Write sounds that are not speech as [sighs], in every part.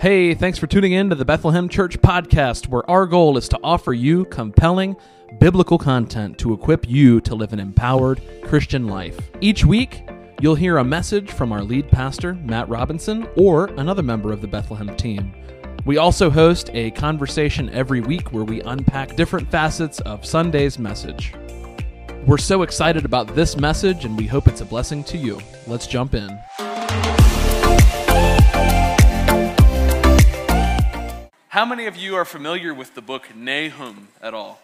Hey, thanks for tuning in to the Bethlehem Church podcast, where our goal is to offer you compelling biblical content to equip you to live an empowered Christian life. Each week, you'll hear a message from our lead pastor, Matt Robinson, or another member of the Bethlehem team. We also host a conversation every week where we unpack different facets of Sunday's message. We're so excited about this message and we hope it's a blessing to you. Let's jump in. How many of you are familiar with the book Nahum at all?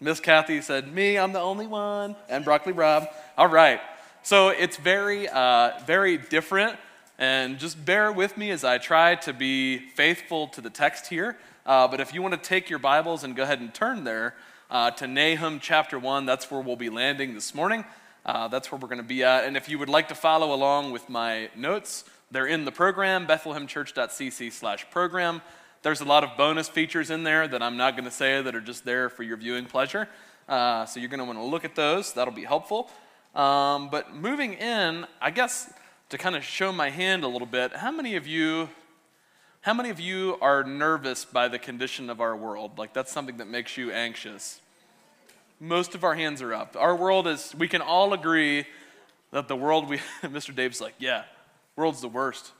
Miss Kathy said, Me, I'm the only one, and Broccoli Rob. All right. So it's very, uh, very different, and just bear with me as I try to be faithful to the text here. Uh, but if you want to take your Bibles and go ahead and turn there uh, to Nahum chapter 1, that's where we'll be landing this morning. Uh, that's where we're going to be at. And if you would like to follow along with my notes, they're in the program, bethlehemchurch.cc slash program. There's a lot of bonus features in there that I'm not going to say that are just there for your viewing pleasure. Uh, so you're going to want to look at those. That'll be helpful. Um, but moving in, I guess to kind of show my hand a little bit, how many of you, how many of you are nervous by the condition of our world? Like that's something that makes you anxious. Most of our hands are up. Our world is. We can all agree that the world we. [laughs] Mr. Dave's like, yeah, world's the worst.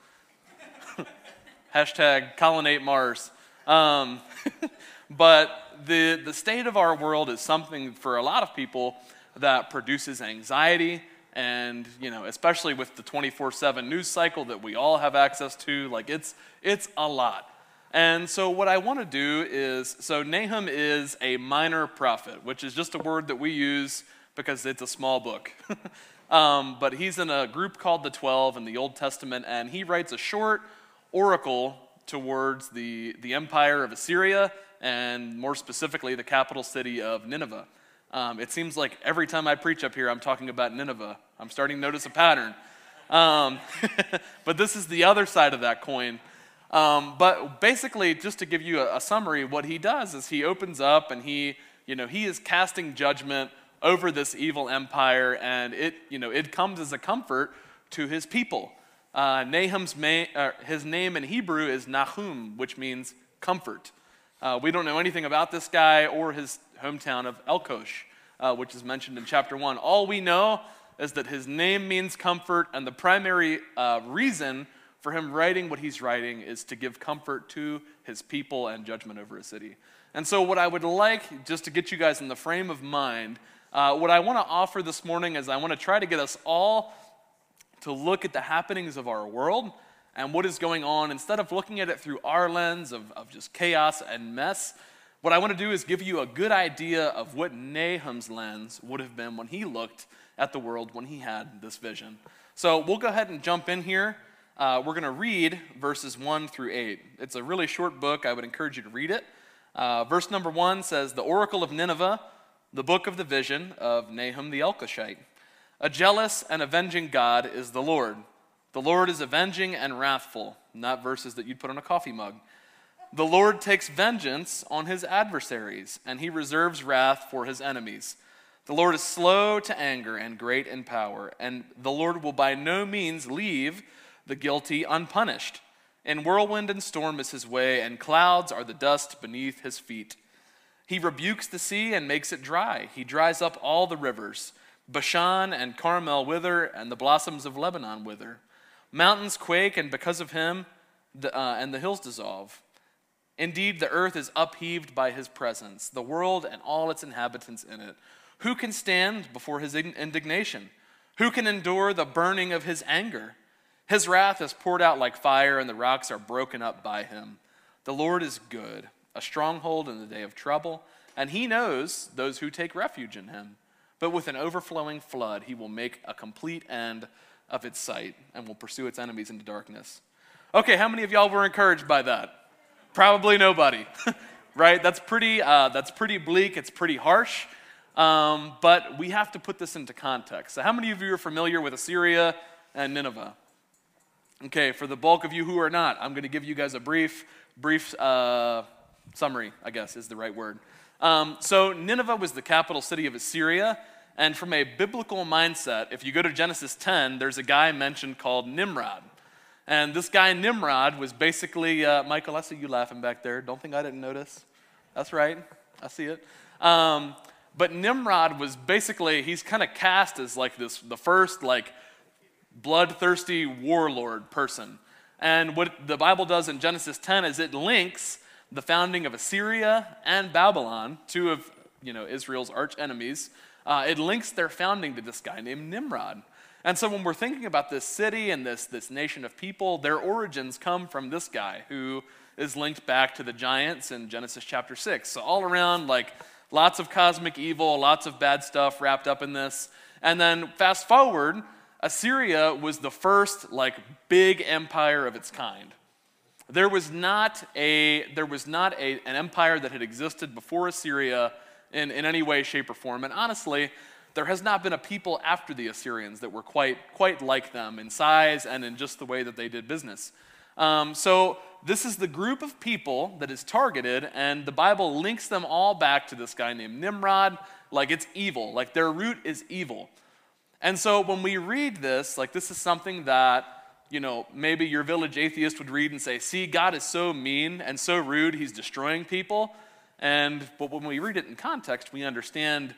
Hashtag colonate Mars. Um, [laughs] but the, the state of our world is something for a lot of people that produces anxiety and you know especially with the 24/7 news cycle that we all have access to like it's it's a lot and so what i want to do is so nahum is a minor prophet which is just a word that we use because it's a small book [laughs] um, but he's in a group called the 12 in the old testament and he writes a short oracle towards the, the empire of Assyria and more specifically the capital city of Nineveh. Um, it seems like every time I preach up here, I'm talking about Nineveh. I'm starting to notice a pattern. Um, [laughs] but this is the other side of that coin. Um, but basically, just to give you a, a, summary, what he does is he opens up and he, you know, he is casting judgment over this evil empire, and it, you know, it comes as a comfort to his people. Uh, Nahum's uh, his name in Hebrew is Nahum, which means comfort. Uh, we don't know anything about this guy or his hometown of Elkosh, uh, which is mentioned in chapter 1. All we know is that his name means comfort, and the primary uh, reason for him writing what he's writing is to give comfort to his people and judgment over a city. And so, what I would like, just to get you guys in the frame of mind, what I want to offer this morning is I want to try to get us all to look at the happenings of our world and what is going on instead of looking at it through our lens of, of just chaos and mess. What I want to do is give you a good idea of what Nahum's lens would have been when he looked at the world when he had this vision. So we'll go ahead and jump in here. Uh, we're going to read verses 1 through 8. It's a really short book. I would encourage you to read it. Uh, verse number 1 says, The oracle of Nineveh, the book of the vision of Nahum the Elkoshite. A jealous and avenging God is the Lord. The Lord is avenging and wrathful, not verses that you'd put on a coffee mug. The Lord takes vengeance on his adversaries, and he reserves wrath for his enemies. The Lord is slow to anger and great in power, and the Lord will by no means leave the guilty unpunished. In whirlwind and storm is his way, and clouds are the dust beneath his feet. He rebukes the sea and makes it dry. He dries up all the rivers. Bashan and Carmel wither, and the blossoms of Lebanon wither. Mountains quake, and because of him, the, uh, and the hills dissolve. Indeed, the earth is upheaved by his presence, the world and all its inhabitants in it. Who can stand before his indignation? Who can endure the burning of his anger? His wrath is poured out like fire, and the rocks are broken up by him. The Lord is good, a stronghold in the day of trouble, and he knows those who take refuge in him. But with an overflowing flood, he will make a complete end of its sight and will pursue its enemies into darkness. Okay, how many of y'all were encouraged by that? Probably nobody, [laughs] right? That's pretty, uh, that's pretty bleak, it's pretty harsh, um, but we have to put this into context. So, how many of you are familiar with Assyria and Nineveh? Okay, for the bulk of you who are not, I'm going to give you guys a brief, brief uh, summary, I guess is the right word. Um, so, Nineveh was the capital city of Assyria. And from a biblical mindset, if you go to Genesis 10, there's a guy mentioned called Nimrod. And this guy, Nimrod, was basically, uh, Michael, I see you laughing back there. Don't think I didn't notice. That's right, I see it. Um, but Nimrod was basically, he's kind of cast as like this, the first like bloodthirsty warlord person. And what the Bible does in Genesis 10 is it links the founding of Assyria and Babylon, two of you know, Israel's arch enemies. Uh, it links their founding to this guy named Nimrod. And so when we're thinking about this city and this, this nation of people, their origins come from this guy who is linked back to the giants in Genesis chapter 6. So all around, like lots of cosmic evil, lots of bad stuff wrapped up in this. And then fast forward, Assyria was the first like big empire of its kind. There was not a there was not a, an empire that had existed before Assyria in, in any way, shape, or form. And honestly, there has not been a people after the Assyrians that were quite quite like them in size and in just the way that they did business. Um, so this is the group of people that is targeted, and the Bible links them all back to this guy named Nimrod, like it's evil, like their root is evil. And so when we read this, like this is something that, you know, maybe your village atheist would read and say, see, God is so mean and so rude, he's destroying people. And but when we read it in context, we understand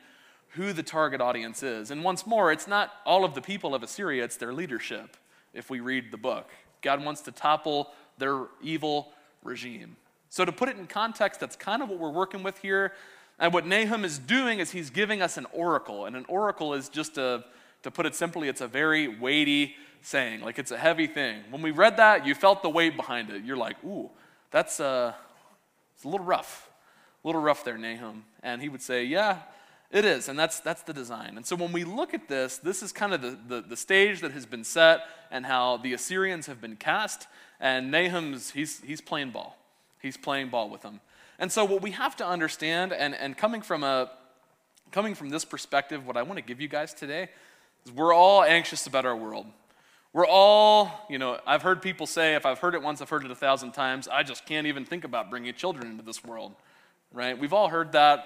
who the target audience is. And once more, it's not all of the people of Assyria, it's their leadership, if we read the book. God wants to topple their evil regime. So, to put it in context, that's kind of what we're working with here. And what Nahum is doing is he's giving us an oracle. And an oracle is just a to put it simply, it's a very weighty saying, like it's a heavy thing. When we read that, you felt the weight behind it. You're like, ooh, that's uh, it's a little rough, a little rough there, Nahum. And he would say, yeah, it is, and that's, that's the design. And so when we look at this, this is kind of the, the, the, stage that has been set and how the Assyrians have been cast, and Nahum's, he's, he's playing ball. He's playing ball with them. And so what we have to understand, and, and coming, from a, coming from this perspective, what I want to give you guys today we're all anxious about our world. We're all, you know, I've heard people say, if I've heard it once, I've heard it a thousand times, I just can't even think about bringing children into this world, right? We've all heard that.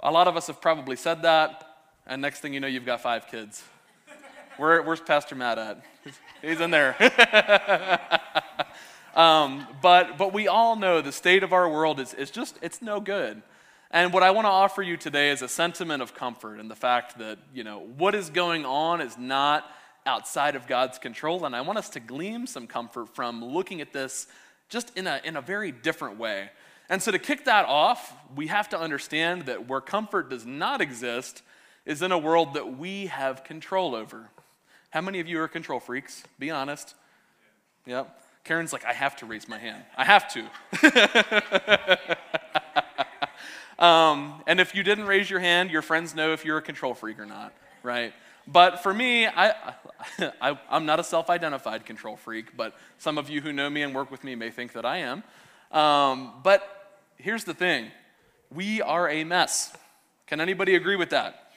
A lot of us have probably said that, and next thing you know, you've got five kids. [laughs] Where, where's Pastor Matt at? [laughs] He's in there. [laughs] um, but, but we all know the state of our world is, is just, it's no good. And what I want to offer you today is a sentiment of comfort in the fact that, you know, what is going on is not outside of God's control. And I want us to glean some comfort from looking at this just in a, in a very different way. And so, to kick that off, we have to understand that where comfort does not exist is in a world that we have control over. How many of you are control freaks? Be honest. Yep. Karen's like, I have to raise my hand. I have to. [laughs] Um, and if you didn't raise your hand, your friends know if you're a control freak or not, right? But for me, I, [laughs] I, am not a self identified control freak, but some of you who know me and work with me may think that I am. Um, but here's the thing we are a mess. Can anybody agree with that?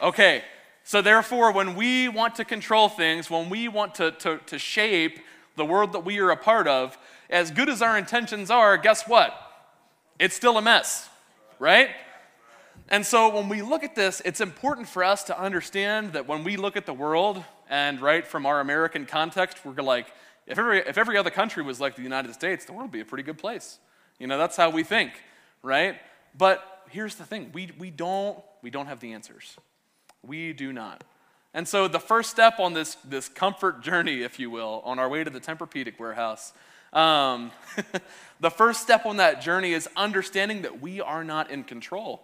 Okay, so therefore, when we want to control things, when we want to, to, to shape the world that we are a part of, as good as our intentions are, guess what? It's still a mess right? And so when we look at this, it's important for us to understand that when we look at the world, and right from our American context, we're like, if every, if every other country was like the United States, the world would be a pretty good place. You know, that's how we think, right? But here's the thing we, we, don't, we don't have the answers. We do not. And so the first step on this, this comfort journey, if you will, on our way to the Tempur-Pedic warehouse, um, [laughs] the first step on that journey is understanding that we are not in control.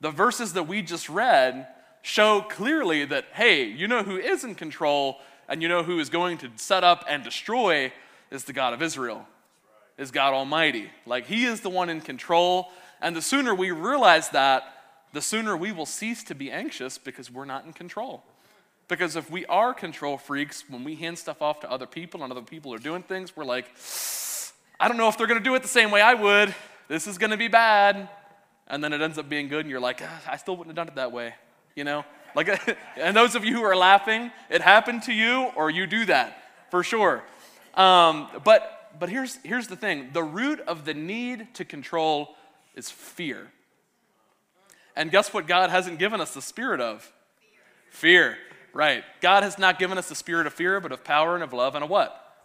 The verses that we just read show clearly that, hey, you know who is in control and you know who is going to set up and destroy is the God of Israel, is God Almighty. Like, He is the one in control. And the sooner we realize that, the sooner we will cease to be anxious because we're not in control. Because if we are control freaks, when we hand stuff off to other people and other people are doing things, we're like, I don't know if they're going to do it the same way I would. This is going to be bad. And then it ends up being good, and you're like, ah, I still wouldn't have done it that way. You know? Like, [laughs] and those of you who are laughing, it happened to you, or you do that for sure. Um, but but here's, here's the thing the root of the need to control is fear. And guess what God hasn't given us the spirit of? Fear. fear. Right. God has not given us the spirit of fear, but of power and of love and a what?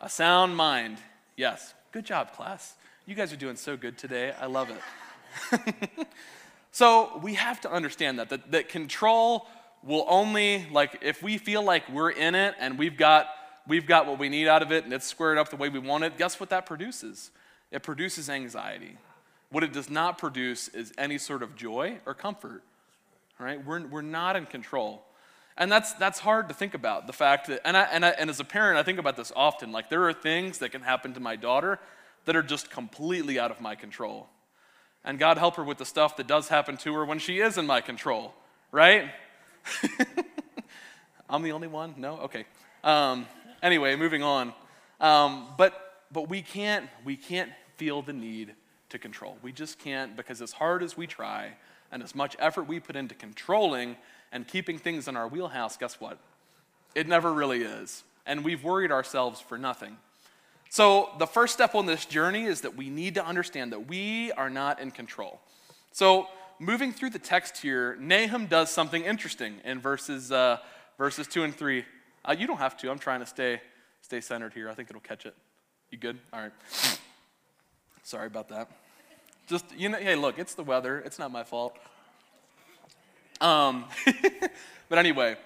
A sound mind. Yes. Good job, class. You guys are doing so good today. I love it. [laughs] so we have to understand that, that, that control will only, like, if we feel like we're in it and we've got, we've got what we need out of it and it's squared up the way we want it, guess what that produces? It produces anxiety. What it does not produce is any sort of joy or comfort. Right? We're, we're not in control. And that's, that's hard to think about. The fact that, and, I, and, I, and as a parent, I think about this often. Like, there are things that can happen to my daughter that are just completely out of my control. And God help her with the stuff that does happen to her when she is in my control, right? [laughs] I'm the only one? No? Okay. Um, anyway, moving on. Um, but, but we, can't, we can't feel the need to control. We just can't because as hard as we try and as much effort we put into controlling and keeping things in our wheelhouse, guess what? It never really is. And we've worried ourselves for nothing. So, the first step on this journey is that we need to understand that we are not in control. So, moving through the text here, Nahum does something interesting in verses, uh, verses 2 and 3. Uh, you don't have to. I'm trying to stay, stay centered here. I think it'll catch it. You good? All right. [clears throat] Sorry about that. Just, you know, hey, look, it's the weather. It's not my fault. Um, [laughs] but anyway,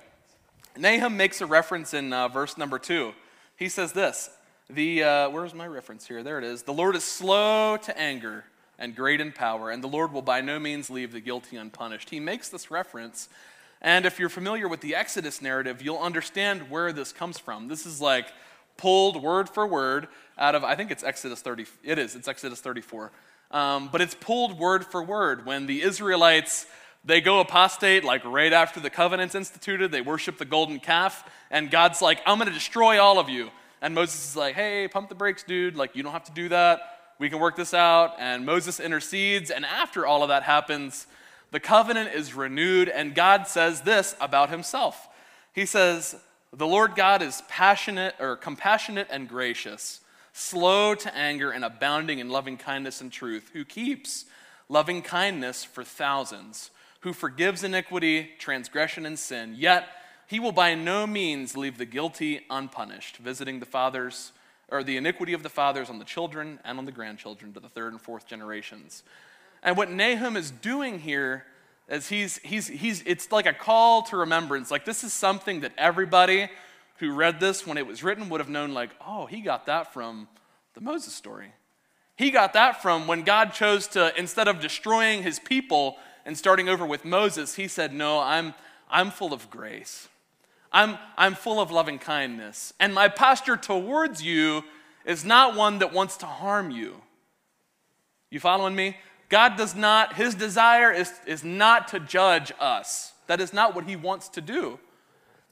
Nahum makes a reference in uh, verse number 2. He says this the, uh, where's my reference here? There it is. The Lord is slow to anger and great in power, and the Lord will by no means leave the guilty unpunished. He makes this reference, and if you're familiar with the Exodus narrative, you'll understand where this comes from. This is like pulled word for word out of, I think it's Exodus 30. It is, it's Exodus 34. Um, but it's pulled word for word when the Israelites they go apostate like right after the covenant's instituted they worship the golden calf and god's like i'm going to destroy all of you and Moses is like, hey, pump the brakes, dude. Like, you don't have to do that. We can work this out. And Moses intercedes. And after all of that happens, the covenant is renewed. And God says this about himself He says, The Lord God is passionate or compassionate and gracious, slow to anger and abounding in loving kindness and truth, who keeps loving kindness for thousands, who forgives iniquity, transgression, and sin. Yet, he will by no means leave the guilty unpunished, visiting the fathers or the iniquity of the fathers on the children and on the grandchildren to the third and fourth generations. And what Nahum is doing here is he's, he's, he's, it's like a call to remembrance. Like this is something that everybody who read this when it was written would have known, like, oh, he got that from the Moses story. He got that from when God chose to, instead of destroying his people and starting over with Moses, he said, no, I'm, I'm full of grace. I'm, I'm full of loving kindness. And my posture towards you is not one that wants to harm you. You following me? God does not, his desire is, is not to judge us. That is not what he wants to do.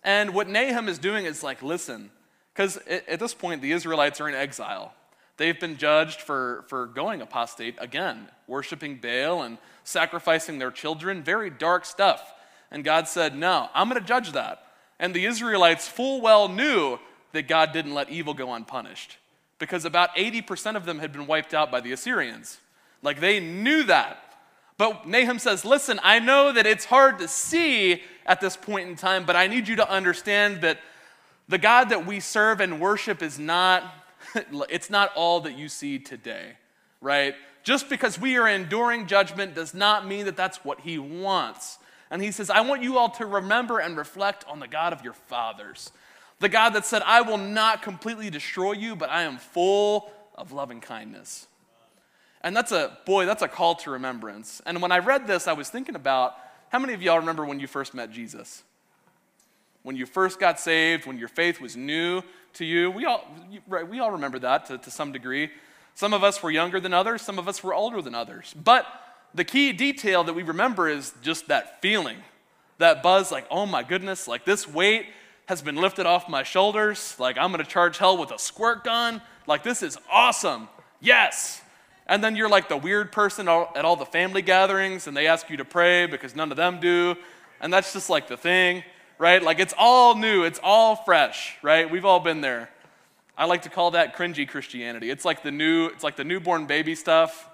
And what Nahum is doing is like, listen, because at this point, the Israelites are in exile. They've been judged for, for going apostate again, worshiping Baal and sacrificing their children, very dark stuff. And God said, No, I'm going to judge that. And the Israelites full well knew that God didn't let evil go unpunished because about 80% of them had been wiped out by the Assyrians. Like they knew that. But Nahum says, Listen, I know that it's hard to see at this point in time, but I need you to understand that the God that we serve and worship is not, [laughs] it's not all that you see today, right? Just because we are enduring judgment does not mean that that's what he wants. And he says, I want you all to remember and reflect on the God of your fathers. The God that said, I will not completely destroy you, but I am full of loving kindness. And that's a, boy, that's a call to remembrance. And when I read this, I was thinking about how many of y'all remember when you first met Jesus? When you first got saved, when your faith was new to you? We all, we all remember that to, to some degree. Some of us were younger than others, some of us were older than others. But the key detail that we remember is just that feeling, that buzz, like, oh my goodness, like this weight has been lifted off my shoulders. Like, I'm gonna charge hell with a squirt gun. Like, this is awesome. Yes. And then you're like the weird person at all the family gatherings, and they ask you to pray because none of them do. And that's just like the thing, right? Like, it's all new, it's all fresh, right? We've all been there. I like to call that cringy Christianity. It's like the new, it's like the newborn baby stuff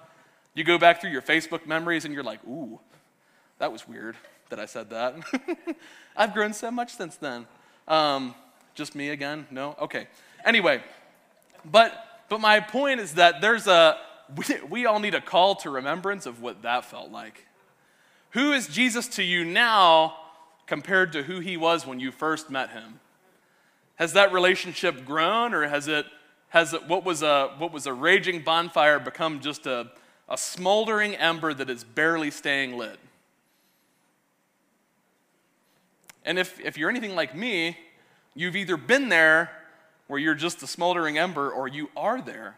you go back through your Facebook memories and you're like, ooh, that was weird that I said that. [laughs] I've grown so much since then. Um, just me again? No? Okay. Anyway, But, but my point is that there's a, we, we all need a call to remembrance of what that felt like. Who is Jesus to you now compared to who he was when you first met him? Has that relationship grown or has it, has it what, was a, what was a raging bonfire become just a, a smoldering ember that is barely staying lit? And if, if you're anything like me, you've either been there where you're just a smoldering ember or you are there.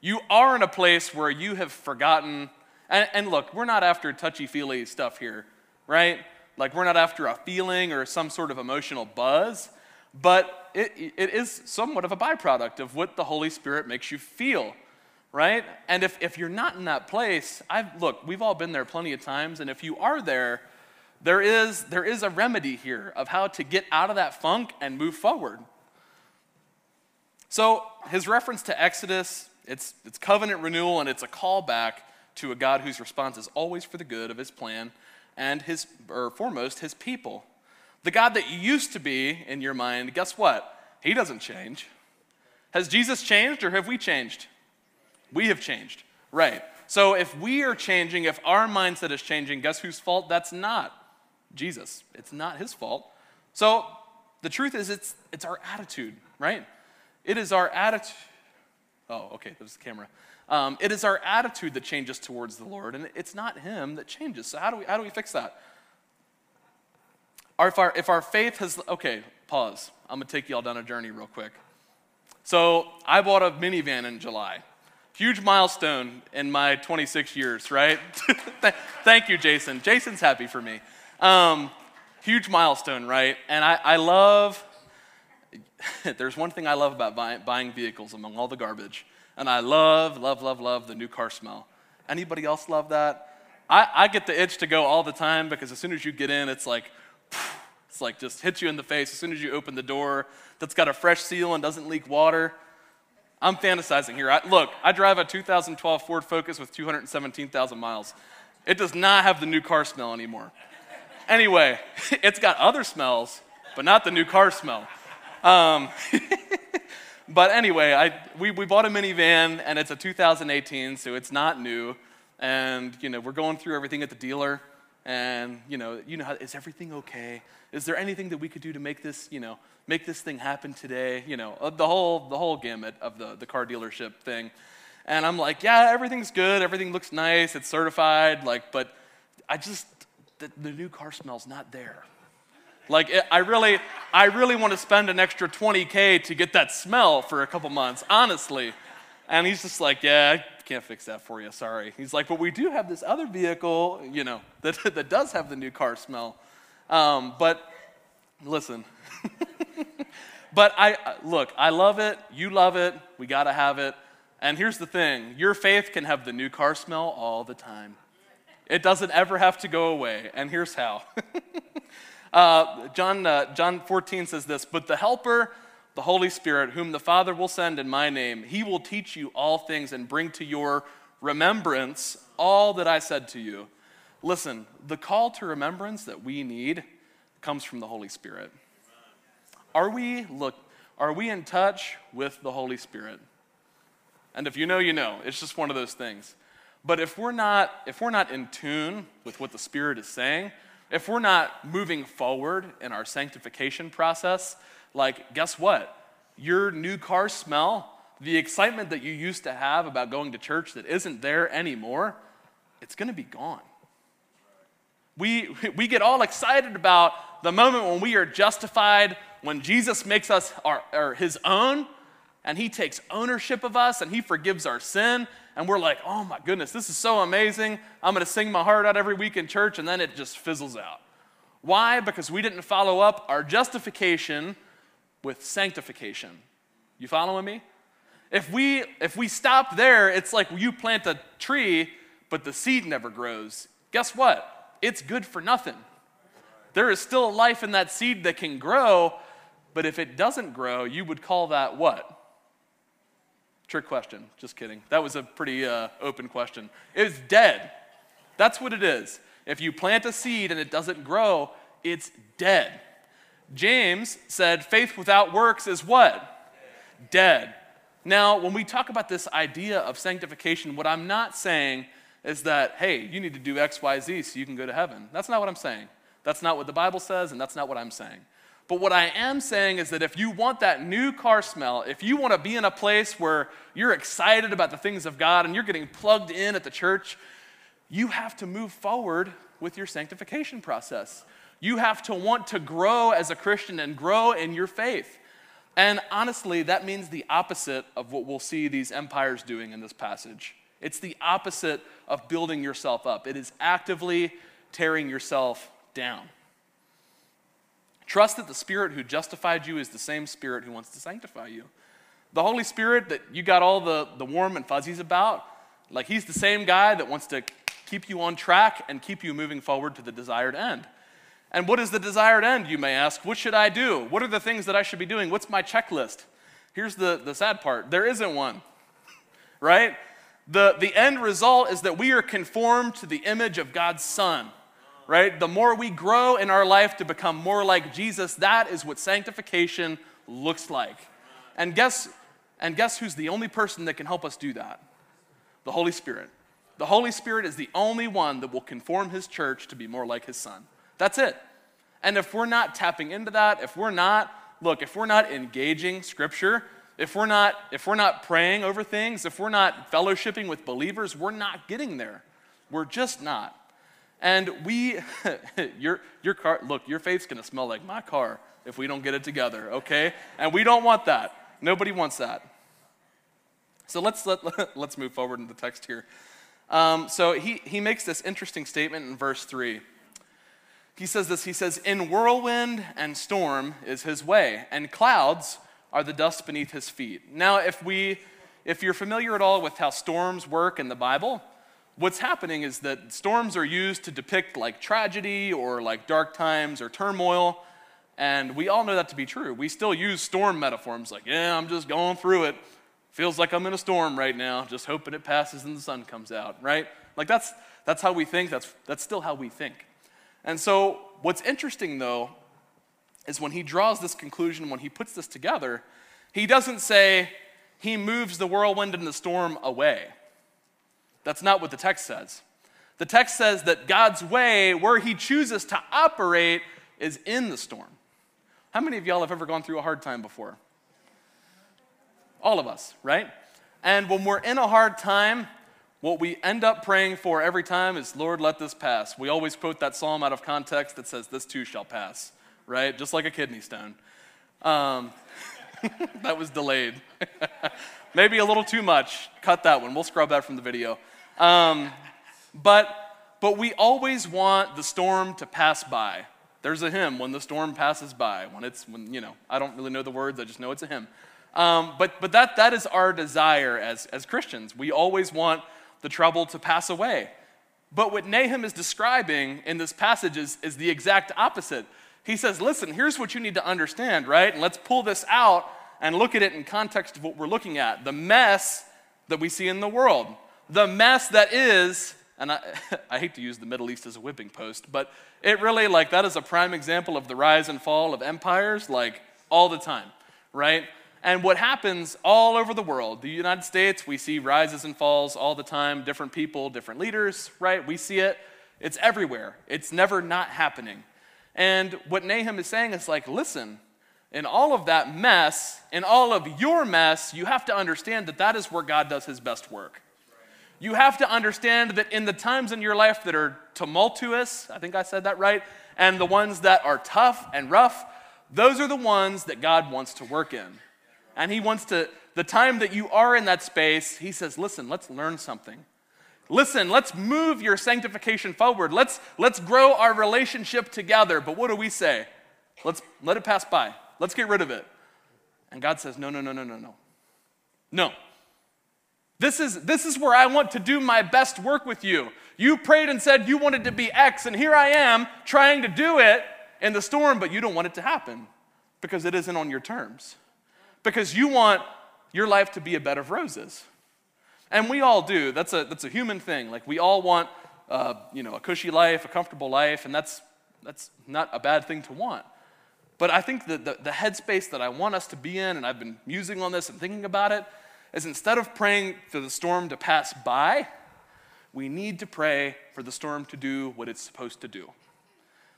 You are in a place where you have forgotten. And, and look, we're not after touchy feely stuff here, right? Like, we're not after a feeling or some sort of emotional buzz, but it, it is somewhat of a byproduct of what the Holy Spirit makes you feel, right? And if, if you're not in that place, I've, look, we've all been there plenty of times, and if you are there, there is, there is a remedy here of how to get out of that funk and move forward. So, his reference to Exodus, it's, it's covenant renewal and it's a callback to a God whose response is always for the good of his plan and his, or foremost, his people. The God that used to be in your mind, guess what? He doesn't change. Has Jesus changed or have we changed? We have changed. Right. So if we are changing, if our mindset is changing, guess whose fault that's not? Jesus. It's not his fault. So the truth is, it's, it's our attitude, right? It is our attitude. Oh, okay, there's the camera. Um, it is our attitude that changes towards the Lord, and it's not Him that changes. So, how do we, how do we fix that? If, our, if our faith has. Okay, pause. I'm going to take you all down a journey real quick. So, I bought a minivan in July. Huge milestone in my 26 years, right? [laughs] Thank you, Jason. Jason's happy for me. Um, huge milestone, right? And I, I love, [laughs] there's one thing I love about buy, buying vehicles among all the garbage. And I love, love, love, love the new car smell. Anybody else love that? I, I get the itch to go all the time because as soon as you get in, it's like, it's like just hits you in the face as soon as you open the door that's got a fresh seal and doesn't leak water. I'm fantasizing here. I, look, I drive a 2012 Ford Focus with 217,000 miles. It does not have the new car smell anymore. Anyway, [laughs] it's got other smells, but not the new car smell. Um, [laughs] but anyway, I, we, we bought a minivan, and it's a 2018, so it's not new. And, you know, we're going through everything at the dealer. And, you know, you know is everything okay? Is there anything that we could do to make this, you know, make this thing happen today? You know, uh, the whole, the whole gamut of the, the car dealership thing. And I'm like, yeah, everything's good. Everything looks nice. It's certified. Like, but I just, the, the new car smell's not there. Like, it, I really, I really want to spend an extra 20K to get that smell for a couple months, honestly. And he's just like, yeah, I can't fix that for you, sorry. He's like, but we do have this other vehicle, you know, [laughs] that, that does have the new car smell. Um, but listen, [laughs] but I, look, I love it, you love it, we got to have it. And here's the thing your faith can have the new car smell all the time. It doesn't ever have to go away. And here's how. [laughs] uh, John, uh, John 14 says this But the Helper, the Holy Spirit, whom the Father will send in my name, he will teach you all things and bring to your remembrance all that I said to you. Listen, the call to remembrance that we need comes from the Holy Spirit. Are we, look, are we in touch with the Holy Spirit? And if you know, you know. It's just one of those things. But if we're not, if we're not in tune with what the Spirit is saying, if we're not moving forward in our sanctification process, like, guess what? Your new car smell, the excitement that you used to have about going to church that isn't there anymore, it's going to be gone. We, we get all excited about the moment when we are justified, when Jesus makes us our, our, his own, and he takes ownership of us and he forgives our sin and we're like, oh my goodness, this is so amazing. I'm going to sing my heart out every week in church, and then it just fizzles out. Why? Because we didn't follow up our justification with sanctification. You following me? If we if we stop there, it's like you plant a tree, but the seed never grows. Guess what? It's good for nothing. There is still life in that seed that can grow, but if it doesn't grow, you would call that what? Trick question. Just kidding. That was a pretty uh, open question. It's dead. That's what it is. If you plant a seed and it doesn't grow, it's dead. James said, faith without works is what? Dead. Now, when we talk about this idea of sanctification, what I'm not saying is that, hey, you need to do X, Y, Z so you can go to heaven. That's not what I'm saying. That's not what the Bible says, and that's not what I'm saying. But what I am saying is that if you want that new car smell, if you want to be in a place where you're excited about the things of God and you're getting plugged in at the church, you have to move forward with your sanctification process. You have to want to grow as a Christian and grow in your faith. And honestly, that means the opposite of what we'll see these empires doing in this passage. It's the opposite of building yourself up, it is actively tearing yourself down. Trust that the Spirit who justified you is the same Spirit who wants to sanctify you. The Holy Spirit that you got all the, the warm and fuzzies about, like He's the same guy that wants to keep you on track and keep you moving forward to the desired end. And what is the desired end, you may ask? What should I do? What are the things that I should be doing? What's my checklist? Here's the, the sad part there isn't one, right? The, the end result is that we are conformed to the image of God's Son, right? The more we grow in our life to become more like Jesus, that is what sanctification looks like. And guess, and guess who's the only person that can help us do that? The Holy Spirit. The Holy Spirit is the only one that will conform His church to be more like His Son. That's it. And if we're not tapping into that, if we're not, look, if we're not engaging Scripture, if we're not, if we're not praying over things, if we're not fellowshipping with believers, we're not getting there. We're just not. And we, [laughs] your, your car, look, your faith's gonna smell like my car if we don't get it together, okay? And we don't want that. Nobody wants that. So let's, let, [laughs] let's move forward in the text here. Um, so he, he makes this interesting statement in verse 3 he says this he says in whirlwind and storm is his way and clouds are the dust beneath his feet now if we if you're familiar at all with how storms work in the bible what's happening is that storms are used to depict like tragedy or like dark times or turmoil and we all know that to be true. We still use storm metaphors like yeah i'm just going through it. Feels like i'm in a storm right now just hoping it passes and the sun comes out right? Like that's that's how we think. That's that's still how we think. And so, what's interesting though is when he draws this conclusion, when he puts this together, he doesn't say he moves the whirlwind and the storm away. That's not what the text says. The text says that God's way, where he chooses to operate, is in the storm. How many of y'all have ever gone through a hard time before? All of us, right? And when we're in a hard time, what we end up praying for every time is, Lord, let this pass. We always quote that psalm out of context that says, This too shall pass, right? Just like a kidney stone. Um, [laughs] that was delayed. [laughs] Maybe a little too much. Cut that one. We'll scrub that from the video. Um, but, but we always want the storm to pass by. There's a hymn, When the Storm Passes By. When it's, when, you know, I don't really know the words, I just know it's a hymn. Um, but but that, that is our desire as, as Christians. We always want the trouble to pass away. But what Nahum is describing in this passage is, is the exact opposite. He says, Listen, here's what you need to understand, right? And let's pull this out and look at it in context of what we're looking at the mess that we see in the world. The mess that is, and I, [laughs] I hate to use the Middle East as a whipping post, but it really, like, that is a prime example of the rise and fall of empires, like, all the time, right? And what happens all over the world, the United States, we see rises and falls all the time, different people, different leaders, right? We see it. It's everywhere. It's never not happening. And what Nahum is saying is like, listen, in all of that mess, in all of your mess, you have to understand that that is where God does his best work. You have to understand that in the times in your life that are tumultuous, I think I said that right, and the ones that are tough and rough, those are the ones that God wants to work in. And he wants to, the time that you are in that space, he says, listen, let's learn something. Listen, let's move your sanctification forward. Let's, let's grow our relationship together. But what do we say? Let's let it pass by. Let's get rid of it. And God says, no, no, no, no, no, no. No. This is, this is where I want to do my best work with you. You prayed and said you wanted to be X, and here I am trying to do it in the storm, but you don't want it to happen because it isn't on your terms because you want your life to be a bed of roses. And we all do. That's a, that's a human thing. Like, we all want, uh, you know, a cushy life, a comfortable life, and that's, that's not a bad thing to want. But I think that the, the headspace that I want us to be in, and I've been musing on this and thinking about it, is instead of praying for the storm to pass by, we need to pray for the storm to do what it's supposed to do.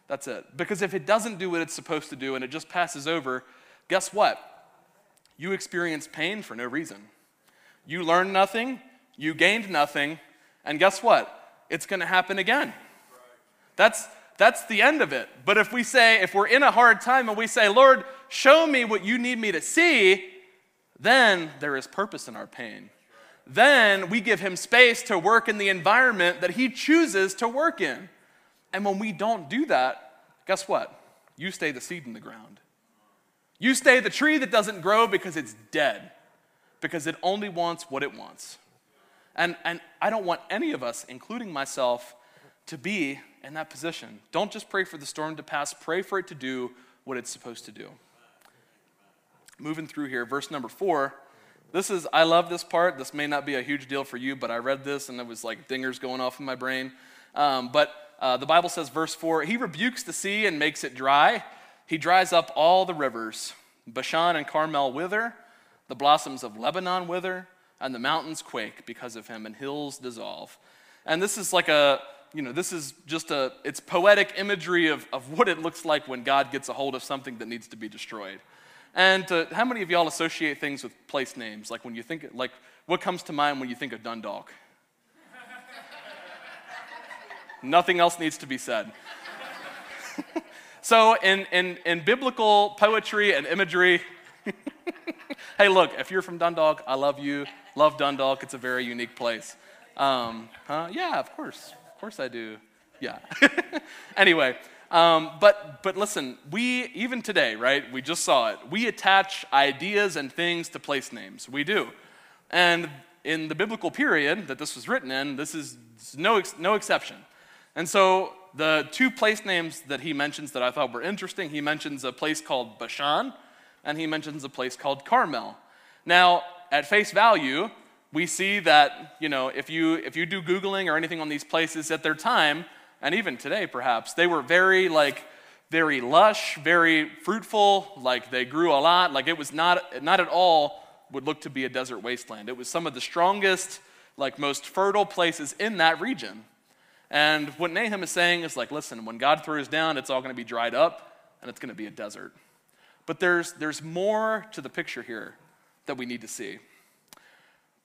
That's it. Because if it doesn't do what it's supposed to do and it just passes over, guess what? You experience pain for no reason. You learned nothing, you gained nothing, and guess what? It's going to happen again. That's that's the end of it. But if we say, if we're in a hard time and we say, Lord, show me what you need me to see, then there is purpose in our pain. Then we give him space to work in the environment that he chooses to work in. And when we don't do that, guess what? You stay the seed in the ground. You stay the tree that doesn't grow because it's dead, because it only wants what it wants. And, and I don't want any of us, including myself, to be in that position. Don't just pray for the storm to pass, pray for it to do what it's supposed to do. Moving through here, verse number four. This is, I love this part. This may not be a huge deal for you, but I read this and it was like dingers going off in my brain. Um, but uh, the Bible says, verse 4 He rebukes the sea and makes it dry. He dries up all the rivers. Bashan and Carmel wither, the blossoms of Lebanon wither, and the mountains quake because of him, and hills dissolve. And this is like a, you know, this is just a, it's poetic imagery of, of what it looks like when God gets a hold of something that needs to be destroyed. And uh, how many of y'all associate things with place names? Like when you think, like, what comes to mind when you think of Dundalk? [laughs] Nothing else needs to be said. [laughs] so, in, in, in biblical poetry and imagery, [laughs] hey, look, if you're from Dundalk, I love you. Love Dundalk. It's a very unique place. Um, huh? Yeah, of course. Of course I do. Yeah. anyway, um, but, but listen, we, even today, right, we just saw it, we attach ideas and things to place names. We do. And in the biblical period that this was written in, this is no, no exception. And so the two place names that he mentions that I thought were interesting, he mentions a place called Bashan and he mentions a place called Carmel. Now, at face value, we see that, you know, if you if you do googling or anything on these places at their time, and even today perhaps, they were very like very lush, very fruitful, like they grew a lot, like it was not not at all would look to be a desert wasteland. It was some of the strongest, like most fertile places in that region. And what Nahum is saying is like, listen, when God throws down, it's all going to be dried up and it's going to be a desert. But there's, there's more to the picture here that we need to see.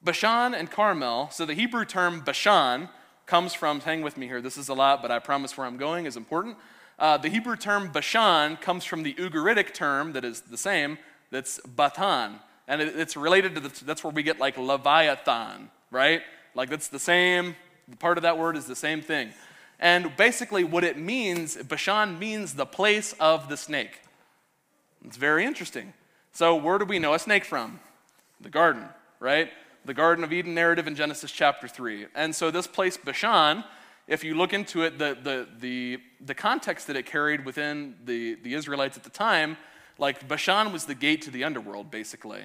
Bashan and Carmel, so the Hebrew term Bashan comes from, hang with me here, this is a lot, but I promise where I'm going is important. Uh, the Hebrew term Bashan comes from the Ugaritic term that is the same, that's Batan. And it, it's related to, the, that's where we get like Leviathan, right? Like that's the same part of that word is the same thing. And basically, what it means, Bashan means the place of the snake. It's very interesting. So, where do we know a snake from? The garden, right? The Garden of Eden narrative in Genesis chapter 3. And so, this place, Bashan, if you look into it, the, the, the, the context that it carried within the, the Israelites at the time, like Bashan was the gate to the underworld, basically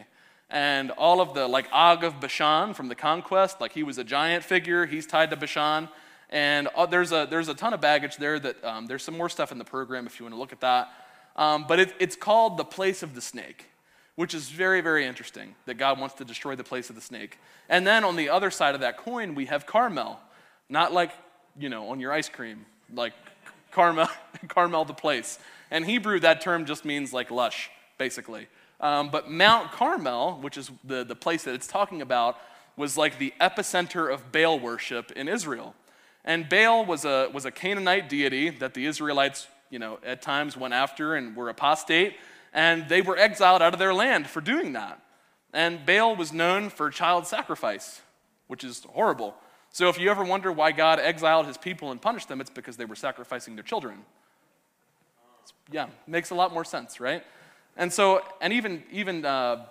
and all of the like Og of Bashan from the conquest, like he was a giant figure, he's tied to Bashan. And uh, there's, a, there's a ton of baggage there that um, there's some more stuff in the program if you want to look at that. Um, but it, it's called the place of the snake, which is very, very interesting that God wants to destroy the place of the snake. And then on the other side of that coin, we have Carmel, not like, you know, on your ice cream, like Carmel, [laughs] Carmel the place. In Hebrew, that term just means like lush, basically. Um, but Mount Carmel, which is the, the place that it's talking about, was like the epicenter of Baal worship in Israel. And Baal was a, was a Canaanite deity that the Israelites, you know, at times went after and were apostate. And they were exiled out of their land for doing that. And Baal was known for child sacrifice, which is horrible. So if you ever wonder why God exiled his people and punished them, it's because they were sacrificing their children. It's, yeah, makes a lot more sense, right? And so, and even, even uh,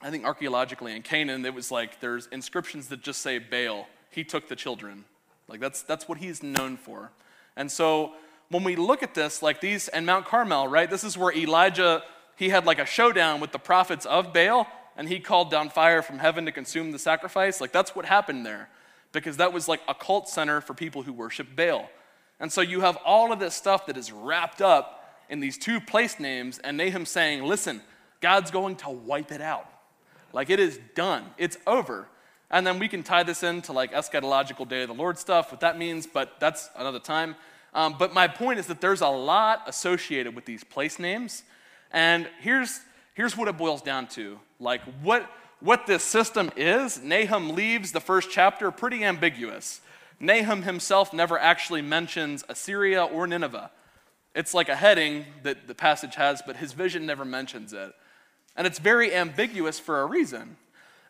I think archaeologically in Canaan, it was like there's inscriptions that just say Baal, he took the children. Like that's, that's what he's known for. And so when we look at this, like these, and Mount Carmel, right, this is where Elijah, he had like a showdown with the prophets of Baal, and he called down fire from heaven to consume the sacrifice. Like that's what happened there, because that was like a cult center for people who worship Baal. And so you have all of this stuff that is wrapped up in these two place names, and Nahum saying, Listen, God's going to wipe it out. Like it is done. It's over. And then we can tie this into like eschatological day of the Lord stuff, what that means, but that's another time. Um, but my point is that there's a lot associated with these place names. And here's, here's what it boils down to. Like what, what this system is, Nahum leaves the first chapter pretty ambiguous. Nahum himself never actually mentions Assyria or Nineveh. It's like a heading that the passage has, but his vision never mentions it. And it's very ambiguous for a reason.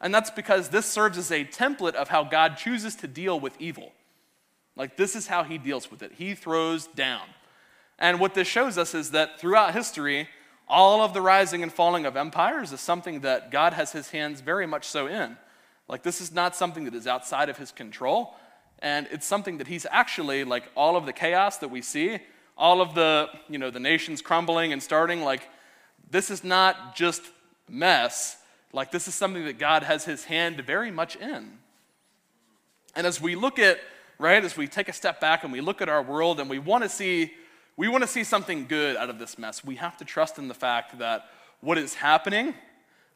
And that's because this serves as a template of how God chooses to deal with evil. Like, this is how he deals with it. He throws down. And what this shows us is that throughout history, all of the rising and falling of empires is something that God has his hands very much so in. Like, this is not something that is outside of his control. And it's something that he's actually, like, all of the chaos that we see, all of the, you know, the nations crumbling and starting, like, this is not just mess. Like, this is something that God has his hand very much in. And as we look at, right, as we take a step back and we look at our world and we want to see, we want to see something good out of this mess, we have to trust in the fact that what is happening,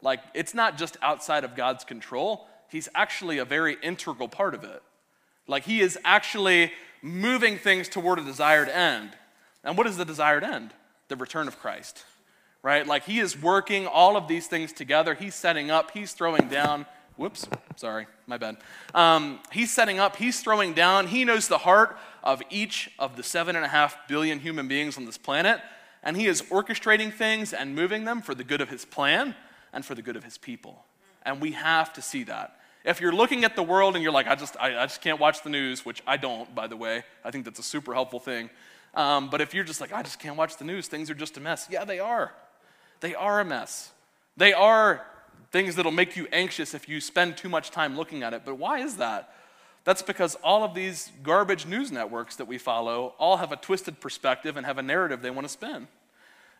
like, it's not just outside of God's control, He's actually a very integral part of it. Like, He is actually moving things toward a desired end. And what is the desired end? The return of Christ right? Like he is working all of these things together. He's setting up, he's throwing down. Whoops, sorry, my bad. Um, he's setting up, he's throwing down. He knows the heart of each of the seven and a half billion human beings on this planet, and he is orchestrating things and moving them for the good of his plan and for the good of his people. And we have to see that. If you're looking at the world and you're like, I just, I, I just can't watch the news, which I don't, by the way, I think that's a super helpful thing. Um, but if you're just like, I just can't watch the news, things are just a mess. Yeah, they are. They are a mess. They are things that'll make you anxious if you spend too much time looking at it. But why is that? That's because all of these garbage news networks that we follow all have a twisted perspective and have a narrative they want to spin.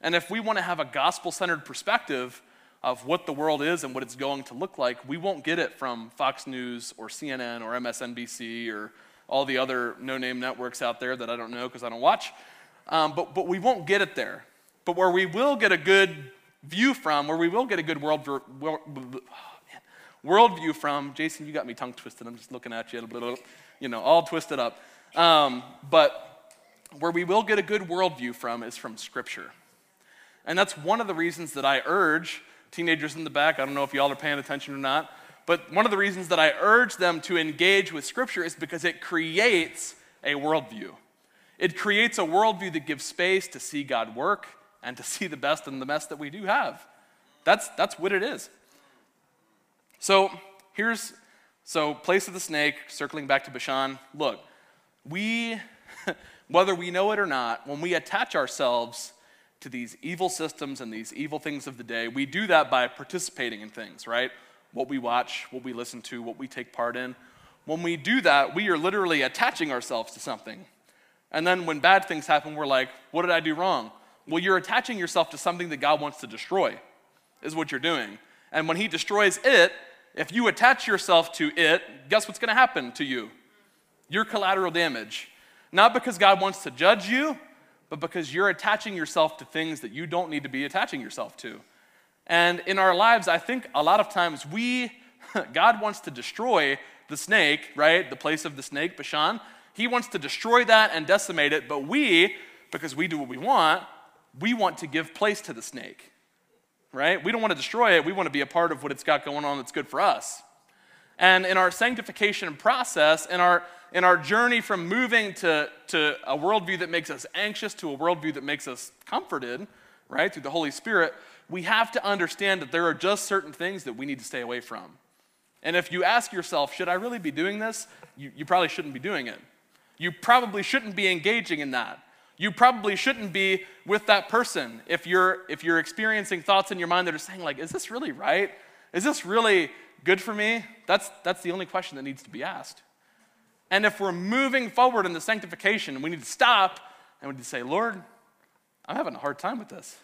And if we want to have a gospel centered perspective of what the world is and what it's going to look like, we won't get it from Fox News or CNN or MSNBC or all the other no name networks out there that I don't know because I don't watch. Um, but, but we won't get it there. But where we will get a good view from, where we will get a good world, [sighs] world, view from, Jason, you got me tongue twisted. I'm just looking at you, you know, all twisted up. Um, but where we will get a good worldview from is from Scripture. And that's one of the reasons that I urge teenagers in the back, I don't know if y'all are paying attention or not, but one of the reasons that I urge them to engage with Scripture is because it creates a worldview. It creates a worldview that gives space to see God work and to [laughs] see the best in the mess that we do have. That's, that's what it is. So here's, so place of the snake, circling back to Bashan. Look, we, [laughs] whether we know it or not, when we attach ourselves to these evil systems and these evil things of the day, we do that by participating in things, right? What we watch, what we listen to, what we take part in. When we do that, we are literally attaching ourselves to something. And then when bad things happen, we're like, what did I do wrong? Well, you're attaching yourself to something that God wants to destroy, is what you're doing. And when He destroys it, if you attach yourself to it, guess what's going to happen to you? Your collateral damage. Not because God wants to judge you, but because you're attaching yourself to things that you don't need to be attaching yourself to. And in our lives, I think a lot of times we, [laughs] God wants to destroy the snake, right? The place of the snake, Bashan. He wants to destroy that and decimate it, but we, because we do what we want, we want to give place to the snake, right? We don't want to destroy it. We want to be a part of what it's got going on that's good for us. And in our sanctification process, in our, in our journey from moving to, to a worldview that makes us anxious to a worldview that makes us comforted, right, through the Holy Spirit, we have to understand that there are just certain things that we need to stay away from. And if you ask yourself, should I really be doing this? You, you probably shouldn't be doing it. You probably shouldn't be engaging in that you probably shouldn't be with that person. If you're if you're experiencing thoughts in your mind that are saying like is this really right? Is this really good for me? That's that's the only question that needs to be asked. And if we're moving forward in the sanctification we need to stop and we need to say lord i'm having a hard time with this.